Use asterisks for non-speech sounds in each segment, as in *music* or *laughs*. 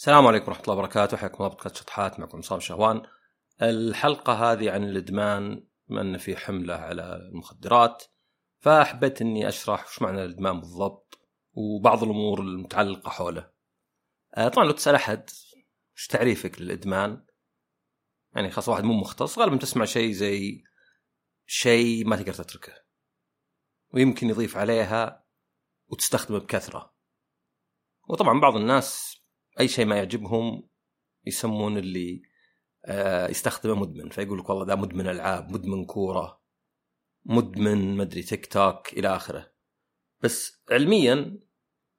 السلام عليكم ورحمة الله وبركاته. حياكم الله بودكاست شطحات. معكم عصام شهوان. الحلقة هذه عن الإدمان بما أن في حملة على المخدرات فحبيت أني أشرح وش معنى الإدمان بالضبط وبعض الأمور المتعلقة حوله. آه، طبعا لو تسأل أحد وش تعريفك للإدمان يعني خاصة واحد مو مختص غالبا تسمع شيء زي شيء ما تقدر تتركه ويمكن يضيف عليها وتستخدمه بكثرة. وطبعا بعض الناس أي شيء ما يعجبهم يسمون اللي آه، يستخدمه مدمن. فيقول لك والله ذا مدمن ألعاب مدمن كورة مدمن مدري تيك توك إلى آخره. بس علميا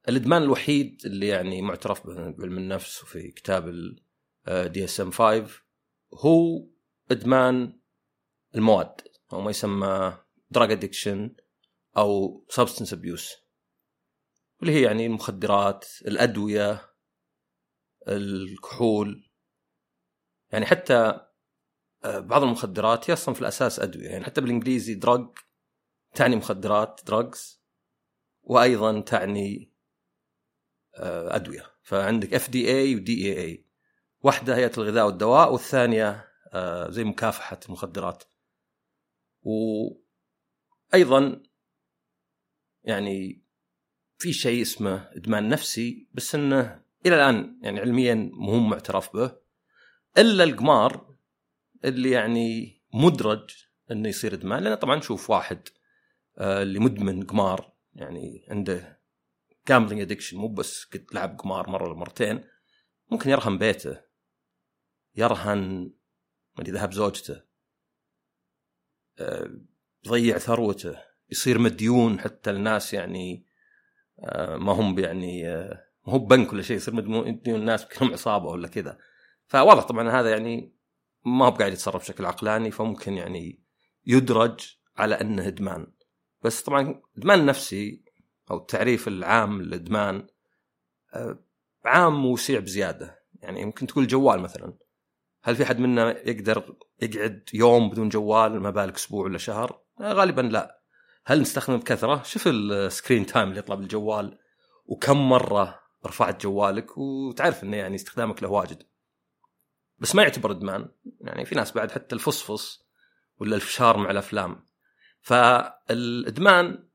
الإدمان الوحيد اللي يعني معترف بعلم النفس وفي كتاب DSM 5 هو إدمان المواد. أو ما يسمى drug addiction أو substance abuse اللي هي يعني المخدرات الأدوية الكحول. يعني حتى آه، بعض المخدرات هي أصلا في الأساس أدوية. يعني حتى بالإنجليزي drug تعني مخدرات drugs وأيضا تعني آه، أدوية. فعندك FDA و DEA واحدة هيئه الغذاء والدواء والثانية آه، زي مكافحة المخدرات. وأيضا يعني في شيء اسمه إدمان نفسي بس إنه إلى الآن يعني علميا مو معترف به إلا القمار اللي يعني مدرج إنه يصير إدمان لأن طبعا نشوف واحد آه، اللي مدمن قمار يعني عنده gambling addiction مو بس قد لعب قمار مرة ولا مرتين ممكن يرهن بيته يرهن ذهب زوجته آه، يضيع ثروته يصير مديون حتى الناس يعني آه، ما هم يعني هو بنك ولا شيء يصير مديون الناس كلهم عصابة ولا كذا فواضح طبعا هذا يعني ما هو قاعد يتصرف بشكل عقلاني فممكن يعني يدرج على أنه إدمان بس طبعا إدمان نفسي أو التعريف العام للإدمان آه، عام وسيع بزيادة يعني ممكن تقول جوال مثلا هل في حد منا يقدر يقعد يوم بدون جوال ما بالك أسبوع ولا شهر؟ آه، غالبا لا. هل نستخدمه بكثرة؟ شوف ال screen time اللي يطلع بالجوال وكم مرة رفعت جوالك وتعرف إنه يعني استخدامك له واجد. بس ما يعتبر إدمان. يعني في ناس بعد حتى الفصفص ولا الفشار مع الأفلام. فالإدمان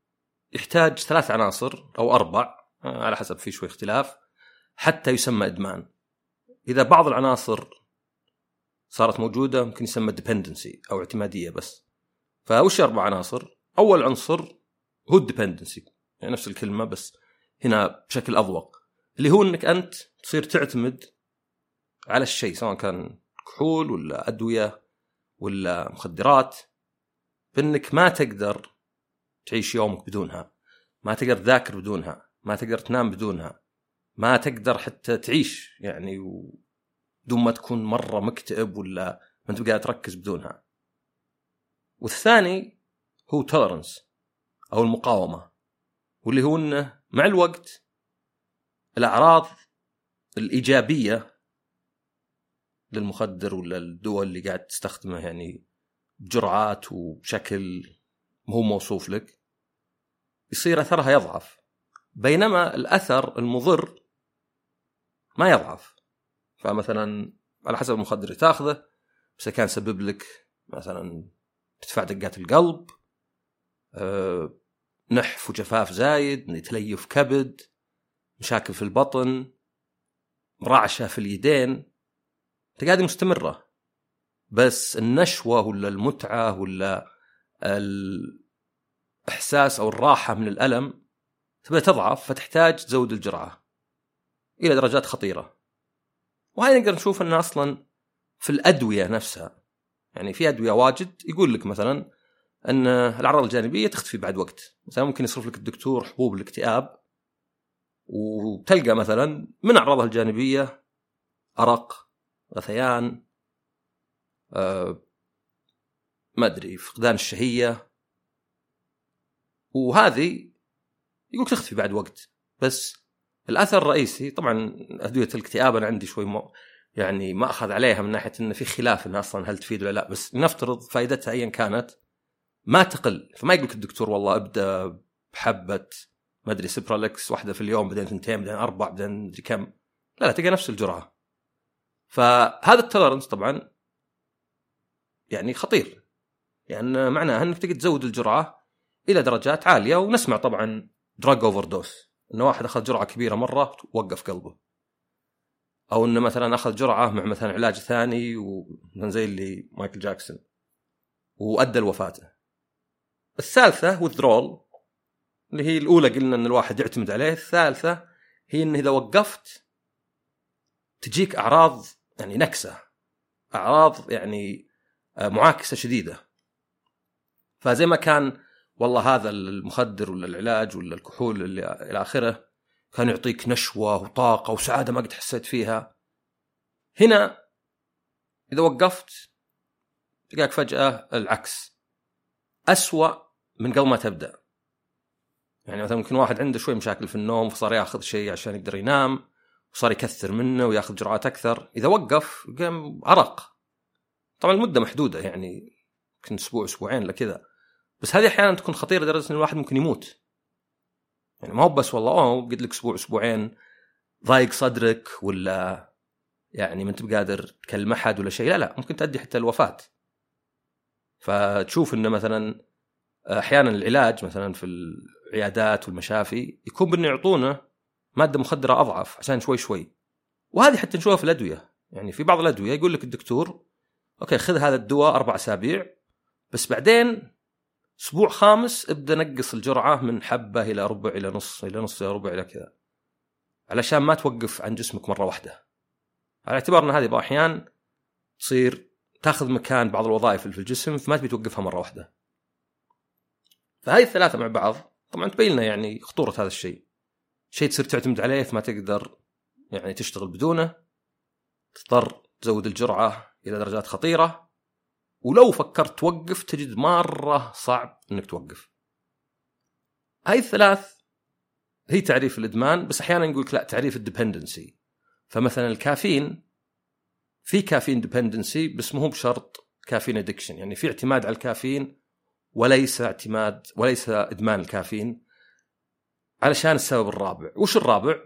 يحتاج ثلاث عناصر أو أربع على حسب في شوي اختلاف حتى يسمى إدمان. إذا بعض العناصر صارت موجودة ممكن يسمى dependency أو اعتمادية بس. فوش أربع عناصر؟ أول عنصر هو ال dependency يعني نفس الكلمة بس هنا بشكل أضيق اللي هو إنك أنت تصير تعتمد على الشيء سواء كان كحول ولا أدوية ولا مخدرات بإنك ما تقدر تعيش يومك بدونها ما تقدر تذاكر بدونها ما تقدر تنام بدونها ما تقدر حتى تعيش يعني بدون ما تكون مرة مكتئب ولا ما انت قاعد تركز بدونها. والثاني هو تولرنس أو المقاومة واللي هو إنه مع الوقت الأعراض الإيجابية للمخدر ولا الدول اللي قاعد تستخدمه يعني بجرعات وبشكل مو موصوف لك يصير أثرها يضعف. بينما الأثر المضر ما يضعف. فمثلا على حسب المخدر اللي تاخذه بس كان سبب لك مثلا ارتفاع دقات القلب أه نحف وجفاف زايد تليف كبد مشاكل في البطن رعشة في اليدين هذه مستمرة. بس النشوة ولا المتعة ولا الإحساس أو الراحة من الألم تبدأ تضعف فتحتاج تزود الجرعة إلى درجات خطيرة. وهذه نقدر نشوف انه أصلا في الأدوية نفسها. يعني في أدوية واجد يقول لك مثلا إن الأعراض الجانبية تختفي بعد وقت. مثلا ممكن يصرف لك الدكتور حبوب الاكتئاب وتلقى مثلا من أعراضها الجانبية أرق غثيان آه ما أدري فقدان الشهية. وهذه يقول تختفي بعد وقت. بس الأثر الرئيسي طبعا أدوية الاكتئاب أنا عندي شوي م... يعني ما أخذ عليها من ناحية انه في خلاف انها أصلا هل تفيد ولا لا. بس نفترض فائدتها ايا كانت ما تقل. فما يقول الدكتور والله ابدأ بحبة ما أدري سبرالكس واحدة في اليوم بعدين ثنتين بعدين أربع بعدين مدري كم. لا لا تلقى نفس الجرعة. فهذا ال tolerance طبعا يعني خطير. يعني معناه إنك تقدر تزود الجرعة إلى درجات عالية ونسمع طبعا drug overdose إنه واحد أخذ جرعة كبيرة مرة ووقف قلبه. أو إنه مثلا أخذ جرعة مع مثلا علاج ثاني ومثلا زي اللي مايكل جاكسون وأدى لوفاته. الثالثة وذرول اللي هي الأولى قلنا إن الواحد يعتمد عليه الثالثة هي انه إذا وقفت تجيك أعراض يعني نكسة أعراض يعني آه، معاكسة شديدة. فزي ما كان والله هذا المخدر ولا العلاج ولا الكحول اللي إلى آخره كان يعطيك نشوة وطاقة وسعادة ما قد حسيت فيها. هنا إذا وقفت تلقاك فجأة العكس. أسوأ من قبل ما تبدأ. يعني مثلا ممكن واحد عنده شوي مشاكل في النوم فصار ياخذ شيء عشان يقدر ينام وصار يكثر منه وياخذ جرعات أكثر. إذا وقف قام عرق طبعا المدة محدودة يعني يمكن أسبوع أسبوعين لكذا بس هذه أحيانا تكون خطيرة لدرجة إن الواحد ممكن يموت. يعني ما هو بس والله أوه قد لك أسبوع أسبوعين ضايق صدرك ولا يعني ما أنت بقادر تكلم أحد ولا شيء. لا لا ممكن تؤدي حتى الوفاة. فتشوف إنه مثلا أحيانا العلاج مثلا في العيادات والمشافي يكون بأنه يعطونه مادة مخدرة أضعف عشان شوي شوي. وهذه حتى نشوفها في الأدوية. يعني في بعض الأدوية يقول لك الدكتور أوكي خذ هذا الدواء أربع أسابيع بس بعدين أسبوع خامس ابدأ نقص الجرعة من حبة إلى ربع إلى نص إلى نص إلى ربع إلى كذا. علشان ما توقف عن جسمك مرة واحدة. على اعتبار إن هذه بعض الأحيان تصير تاخذ مكان بعض الوظائف اللي في الجسم فما تبي توقفها مرة واحدة. فهذه الثلاثة مع بعض. طبعا تبين لنا يعني خطورة هذا الشيء. شيء تصير تعتمد عليه فما تقدر يعني تشتغل بدونه تضطر تزود الجرعة إلى درجات خطيرة ولو فكرت توقف تجد مرة صعب إنك توقف. هاي الثلاث هي تعريف الإدمان بس أحيانا يقول لك لا تعريف ال dependency فمثلا الكافيين في caffeine dependency بس مو بشرط caffeine addiction يعني في اعتماد على الكافيين وليس اعتماد وليس إدمان الكافيين علشان السبب الرابع. وش الرابع؟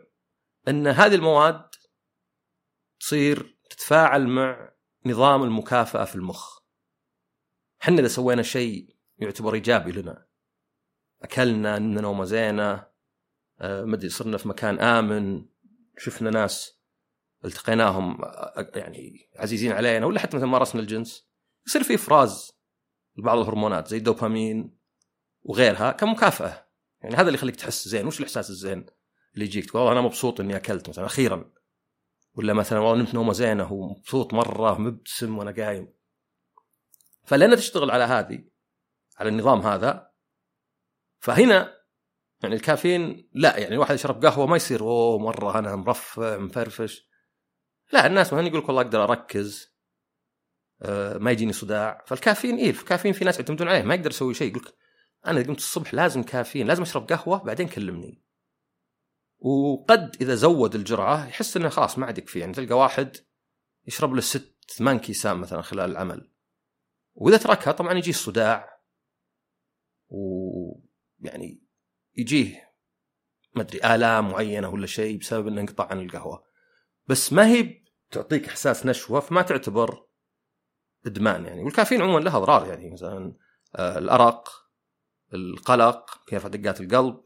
أن هذه المواد تصير تتفاعل مع نظام المكافأة في المخ. إحنا إذا سوينا شيء يعتبر إيجابي لنا. أكلنا نمنا نومة زينة آه، مدري صرنا في مكان آمن شفنا ناس التقيناهم آه، يعني عزيزين علينا ولا حتى مثلا مارسنا الجنس يصير في إفراز. لبعض الهرمونات زي الدوبامين وغيرها كمكافأة. يعني هذا اللي يخليك تحس زين. وش الإحساس الزين اللي يجيك؟ تقول والله أنا مبسوط إني أكلت مثلا أخيرا. ولا مثلا والله نمت نومة زينة ومبسوط مرة مبتسم وأنا قايم. فلأنها تشتغل على هذه على النظام هذا فهنا يعني الكافيين لا يعني الواحد يشرب قهوة ما يصير أوه مرة أنا مرفع مفرفش. لا الناس مثلا يقول لك والله أقدر أركز ما يجيني صداع. فالكافيين إيه الكافيين في ناس يعتمدون عليه ما يقدر يسوي شيء يقول أنا قمت الصبح لازم كافيين لازم أشرب قهوة بعدين كلمني. وقد إذا زود الجرعة يحس إنه خلاص ما عاد يكفي يعني تلقى واحد يشرب له ست ثمان كيسان مثلا خلال العمل. وإذا تركها طبعا يجيه الصداع. ويعني يجيه ما أدري الام معينة ولا شيء بسبب إنه انقطع عن القهوة. بس ما هي تعطيك إحساس نشوة فما تعتبر إدمان يعني. والكافيين عموما لها أضرار يعني. مثلا آه، الأرق القلق كيف دقات القلب.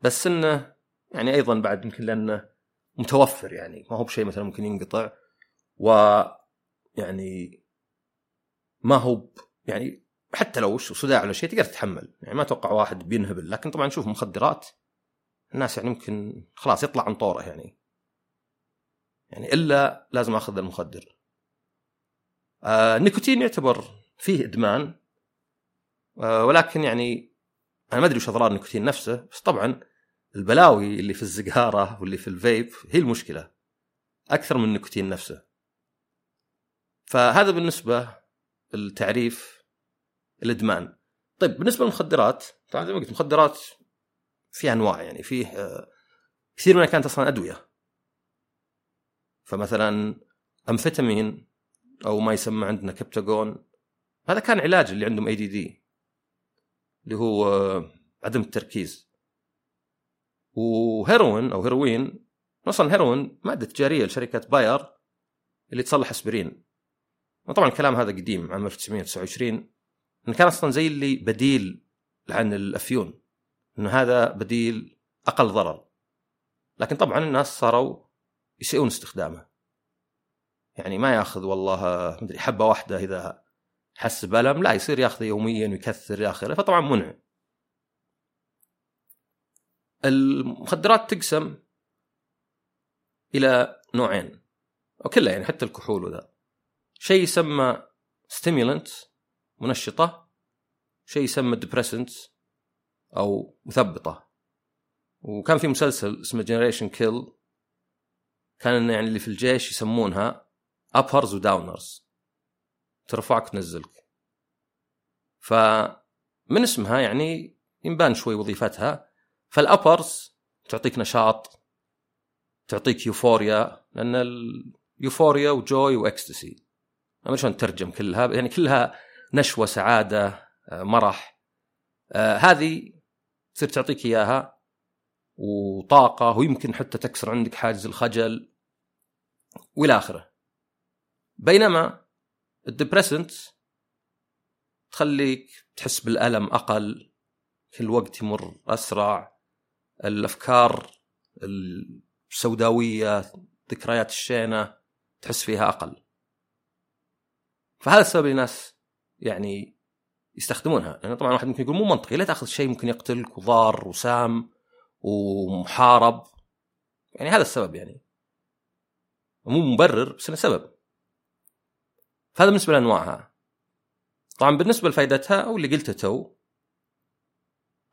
بس إنه يعني أيضا بعد يمكن لأنه متوفر يعني. ما هو بشيء مثلا ممكن ينقطع. و يعني ما هو يعني حتى لو وش صداع ولا شيء تقدر تتحمل. يعني ما أتوقع واحد بينهبل. لكن طبعا نشوف مخدرات الناس يعني ممكن خلاص يطلع عن طوره يعني. يعني إلا لازم أخذ المخدر. آه النيكوتين يعتبر فيه إدمان آه ولكن يعني أنا ما أدري وش أضرار النيكوتين نفسه بس طبعا البلاوي اللي في السيجاره واللي في الفيب هي المشكلة أكثر من النيكوتين نفسه. فهذا بالنسبة التعريف الإدمان. طيب بالنسبة للمخدرات طبعا زي ما قلت المخدرات في أنواع يعني فيه آه، كثير منها كانت أصلا أدوية. فمثلا أمفيتامين أو ما يسمى عندنا كبتاجون هذا كان علاج اللي عندهم ADD اللي هو آه، عدم التركيز. وهيروين أو هيروين أصلا الهيروين مادة تجارية لشركة باير اللي تصلح أسبرين. وطبعا الكلام هذا قديم عام 1929 انه كان أصلا زي اللي بديل عن الأفيون انه هذا بديل أقل ضرر. لكن طبعا الناس صاروا يسيئون استخدامه. يعني ما ياخذ والله مدري حبة واحدة إذا حس بألم لا يصير ياخذه يوميا ويكثر إلى آخره فطبعا منع. المخدرات تقسم إلى نوعين أو كلها يعني حتى الكحول وذا. شيء يسمى stimulant منشطة. شيء يسمى depressant أو مثبطة. وكان في مسلسل اسمه Generation Kill كان يعني اللي في الجيش يسمونها. uppers و downers ترفعك وتنزلك فمن اسمها يعني ينبان شوي وظيفتها. فال uppers تعطيك نشاط تعطيك euphoria لأن ال euphoria و joy و ecstasy ما شلون ترجم كلها يعني كلها نشوة سعادة آه، مرح. آه هذه تصير تعطيك إياها وطاقه ويمكن حتى تكسر عندك حاجز الخجل وإلى آخره. بينما الدبريسنت تخليك تحس بالألم أقل كل وقت يمر أسرع الأفكار السوداوية ذكريات الشينة تحس فيها أقل. فهذا السبب الناس يعني يستخدمونها. لأن طبعا واحد ممكن يقول مو منطقي لا تأخذ شيء ممكن يقتلك وضار وسام ومحارب. يعني هذا السبب يعني. مو مبرر بس إنه سبب. فهذا بالنسبة لأنواعها. طبعا بالنسبة لفائدتها أو اللي قلته تو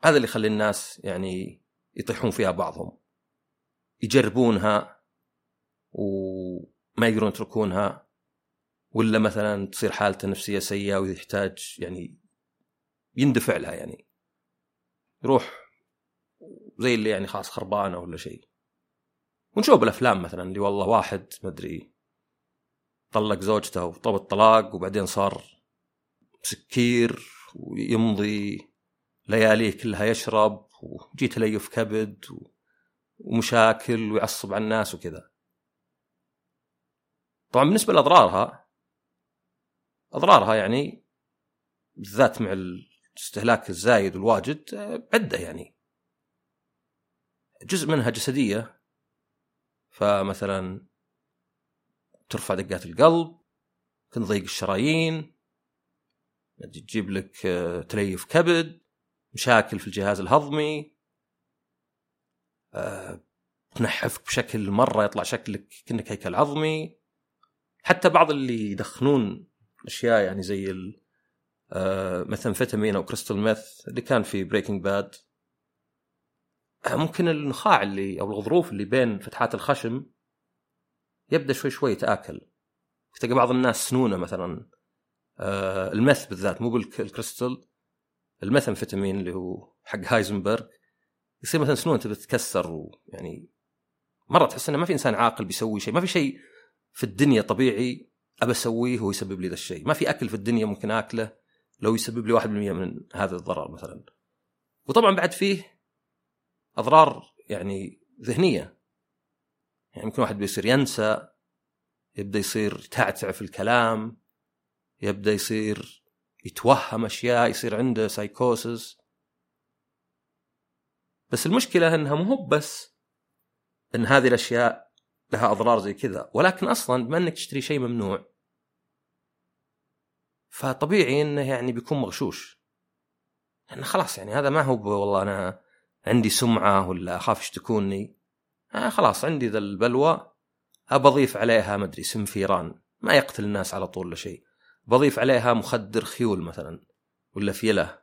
هذا اللي يخلي الناس يعني يطيحون فيها بعضهم. يجربونها وما يقدرون يتركونها ولا مثلا تصير حالته النفسية سيئة ويحتاج يعني يندفع لها يعني. يروح زي اللي يعني خلاص خربانة ولا شيء. ونشوف بالأفلام مثلا اللي والله واحد مدري طلق زوجته وطلب الطلاق وبعدين صار سكير ويمضي لياليه كلها يشرب وجي تليف كبد ومشاكل ويعصب على الناس وكذا. طبعا بالنسبة لأضرارها أضرارها يعني بالذات مع الاستهلاك الزايد والواجد عدة يعني. جزء منها جسدية فمثلا ترفع دقات القلب تنضيق الشرايين تجيب لك آه، تليف كبد مشاكل في الجهاز الهضمي آه، تنحفك بشكل مرة يطلع شكلك كأنك هيكل عظمي. حتى بعض اللي يدخنون أشياء يعني زي الميثامفيتامين أو crystal meth اللي كان في Breaking Bad ممكن النخاع اللي أو الغضروف اللي بين فتحات الخشم يبدأ شوي شوي يتآكل. تلقى بعض الناس سنونه مثلا. آه ال meth بالذات مو بالكريستال الميثامفيتامين اللي هو حق هايزنبرغ. يصير مثلا سنون تبدا تتكسر ويعني مرة تحس إنه ما في إنسان عاقل بيسوي شيء. ما في شيء في الدنيا طبيعي أبى أسويه هو يسبب لي ذا الشيء. ما في أكل في الدنيا ممكن آكله لو يسبب لي 1% من هذا الضرر مثلا. وطبعا بعد فيه أضرار يعني ذهنية. يعني يمكن واحد بيصير ينسى يبدأ يصير تعتع في الكلام يبدأ يصير يتوهم أشياء يصير عنده سايكوسس بس المشكلة إنها مو بس إن هذه الأشياء لها أضرار زي كذا ولكن أصلا بما إنك تشتري شيء ممنوع فطبيعي إنه يعني بيكون مغشوش. لأنه خلاص يعني هذا ما هو والله أنا عندي سمعة ولا أخاف يشتكوني. آه خلاص عندي ذا البلوى أضيف عليها ما أدري سم فيران ما يقتل الناس على طول ولا شيء. بضيف عليها مخدر خيول مثلا ولا فيلة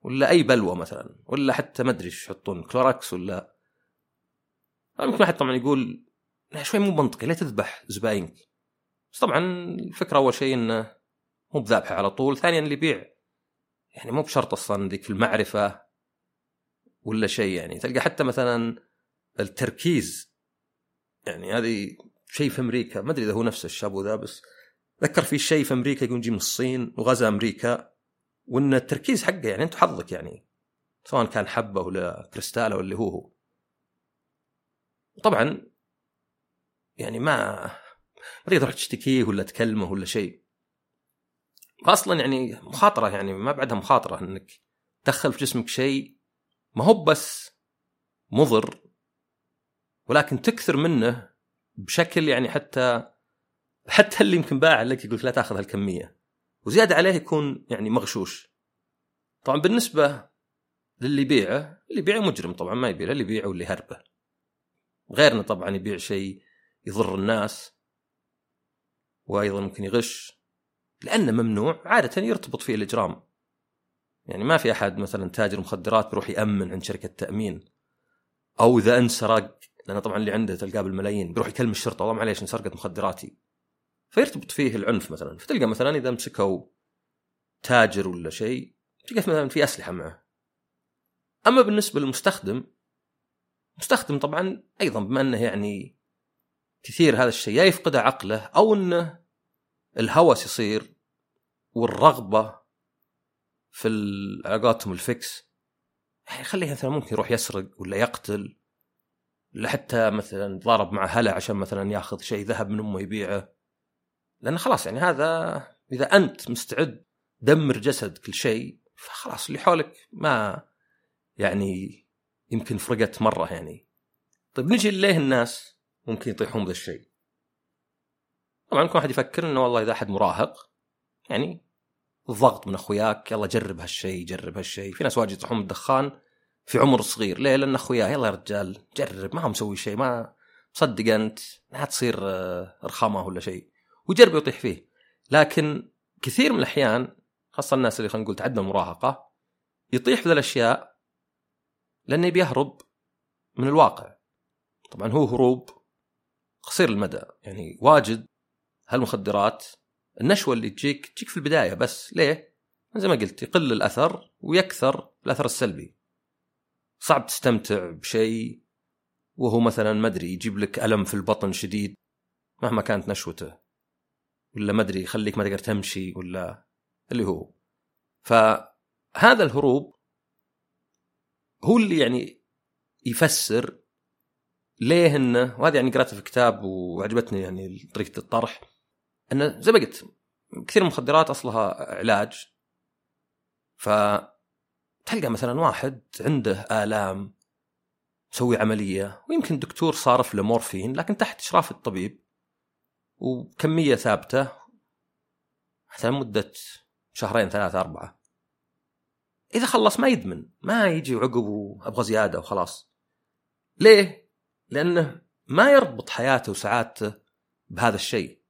ولا أي بلوى مثلا ولا حتى ما أدري إيش يحطون كلوراكس ولا. ممكن واحد طبعا يقول شوي مو منطقي ليه تذبح زباينك. بس طبعا الفكرة أول شيء إنه مو بذابحة على طول. ثانيا اللي يبيع يعني مو بشرط أصلا ذيك المعرفة ولا شيء يعني. تلقى حتى مثلا التركيز. يعني هذه شيء في أمريكا ما أدري إذا هو نفس الشابو ذا بس ذكر في شيء في أمريكا يقول يجي من الصين وغزا أمريكا وإن التركيز حقه يعني أنت حظك يعني سواء كان حبة ولا كريستاله ولا هو هو. طبعا يعني ما ما تروح تشتكيه ولا تكلمه ولا شيء. أصلا يعني مخاطرة يعني ما بعدها مخاطرة إنك تدخل في جسمك شيء ما هو بس مضر ولكن تكثر منه بشكل يعني حتى حتى اللي يمكن باع لك يقول لا تاخذ هالكمية. وزيادة عليه يكون يعني مغشوش. طبعا بالنسبة للي يبيعه اللي يبيعه مجرم طبعا ما يبيعه اللي يبيعه واللي يهربه غيرنا طبعا يبيع شيء يضر الناس وأيضا ممكن يغش لأنه ممنوع عادة يرتبط فيه الإجرام. يعني ما في أحد مثلا تاجر مخدرات بيروح يأمن عند شركة تأمين أو إذا انسرق لأن طبعا اللي عنده تلقاه بالملايين بيروح يكلم الشرطة والله معليش انسرقت مخدراتي. فيرتبط فيه العنف مثلا فتلقى مثلا إذا مسكوا تاجر ولا شيء تلقى مثلا في أسلحة معه. أما بالنسبة للمستخدم مستخدم طبعا أيضا بما أنه يعني كثير هذا الشيء يا يفقد عقله أو أنه الهوس يصير والرغبة في علاقاتهم الفكس. يعني خليه مثلا ممكن يروح يسرق ولا يقتل. حتى مثلا ضارب مع هلا عشان مثلا ياخذ شيء ذهب من أمه يبيعه. لأن خلاص يعني هذا إذا أنت مستعد دمر جسد كل شيء فخلاص اللي حولك ما يعني يمكن فرقت مرة يعني. طيب نجي ليه الناس ممكن يطيحون بهذا الشيء؟ طبعا كل واحد يفكر إنه والله إذا أحد مراهق يعني الضغط من أخوياك يلا جرب هالشيء جرب هالشيء. في ناس واجد يطيحون بالدخان في عمر صغير. ليه؟ لأن اخوياه يلا يا رجال جرب ما هو مسوي شيء ما مصدق أنت لا تصير آه، رخامة ولا شيء. ويجرب يطيح فيه. لكن كثير من الأحيان خاصة الناس اللي خلينا نقول تعدى المراهقه يطيح في الأشياء لأنه يبي يهرب من الواقع. طبعا هو هروب قصير المدى. يعني واجد هالمخدرات النشوة اللي تجيك تجيك في البداية بس. ليه؟ زي ما قلت يقل الأثر ويكثر الأثر السلبي. صعب تستمتع بشيء وهو مثلا ما أدري يجيب لك ألم في البطن شديد مهما كانت نشوته ولا ما أدري يخليك ما تقدر تمشي ولا اللي هو. فهذا الهروب هو اللي يعني يفسر ليه إنه وهذا يعني قرأته في كتاب وعجبتني يعني طريقة الطرح إنه زي ما قلت كثير من المخدرات أصلها علاج. ف تلقى مثلا واحد عنده آلام مسوي عملية ويمكن دكتور صارف له مورفين لكن تحت إشراف الطبيب وكمية ثابتة مثلا مده شهرين ثلاثة أربعة. إذا خلص ما يدمن ما يجي عقب وأبغى زيادة وخلاص. ليه؟ لأنه ما يربط حياته وسعادته بهذا الشيء.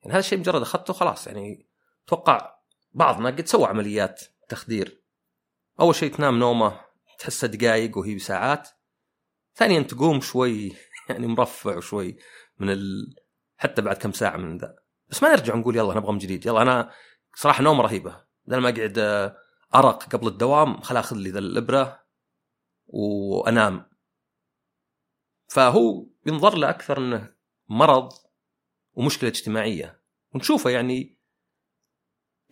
يعني هذا الشيء مجرد أخذته خلاص يعني توقع بعضنا قد سوى عمليات تخدير. أول شيء تنام نومة تحسها دقائق وهي ساعات ثانيا تقوم شوي *laughs* يعني مرفع وشوي من ال... حتى بعد كم ساعة من ذا. بس ما نرجع نقول يلا نبغى من جديد يلا أنا صراحة نوم رهيبة. بدل ما أقعد آه، أرق قبل الدوام خل آخذ لي ذا الإبرة وأنام. فهو ينظر له أكثر إنه مرض ومشكلة اجتماعية. ونشوفه يعني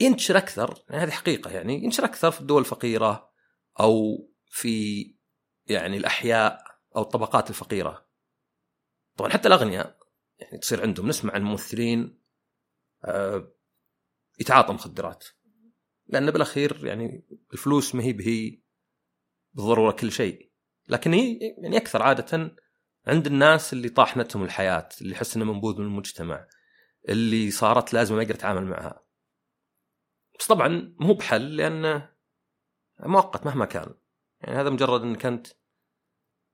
ينتشر أكثر يعني هذه حقيقة يعني ينتشر أكثر في الدول الفقيرة أو في يعني الأحياء أو الطبقات الفقيرة. طبعا حتى الأغنياء يعني تصير عندهم نسمع عن ممثلين آه، يتعاطى مخدرات. لأن بالأخير يعني الفلوس ما هي بهي بالضرورة كل شيء. لكن هي يعني أكثر عادة عند الناس اللي طاحنتهم الحياة اللي يحس إنه منبوذ من المجتمع اللي صارت لازم ما يقدر يتعامل معها. بس طبعا مو بحل لأنه مؤقت مهما كان. يعني هذا مجرد انك انت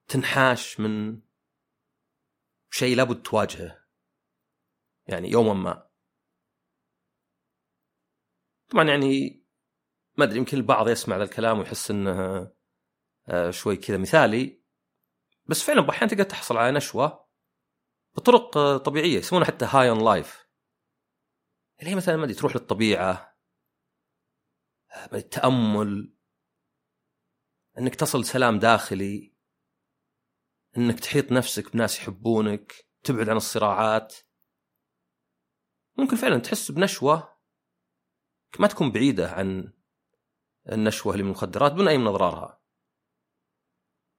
تنحاش من شيء لابد تواجهه يعني يوما ما. طبعا يعني ما أدري يمكن البعض يسمع ذا الكلام ويحس إنه آه، شوي كذا مثالي. بس فعلا أحيانا تقدر تحصل على نشوة بطرق آه، طبيعية يسمونها حتى high on life اللي هي مثلا ما أدري تروح للطبيعة آه، التامل إنك تصل سلام داخلي إنك تحيط نفسك بناس يحبونك تبعد عن الصراعات. ممكن فعلا تحس بنشوة ما تكون بعيدة عن النشوة اللي من المخدرات بدون أي من أضرارها.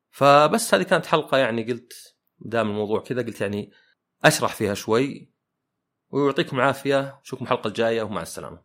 فبس هذه كانت حلقة يعني قلت دام الموضوع كذا قلت يعني أشرح فيها شوي. ويعطيكم العافية نشوفكم الحلقة الجاية ومع السلامة.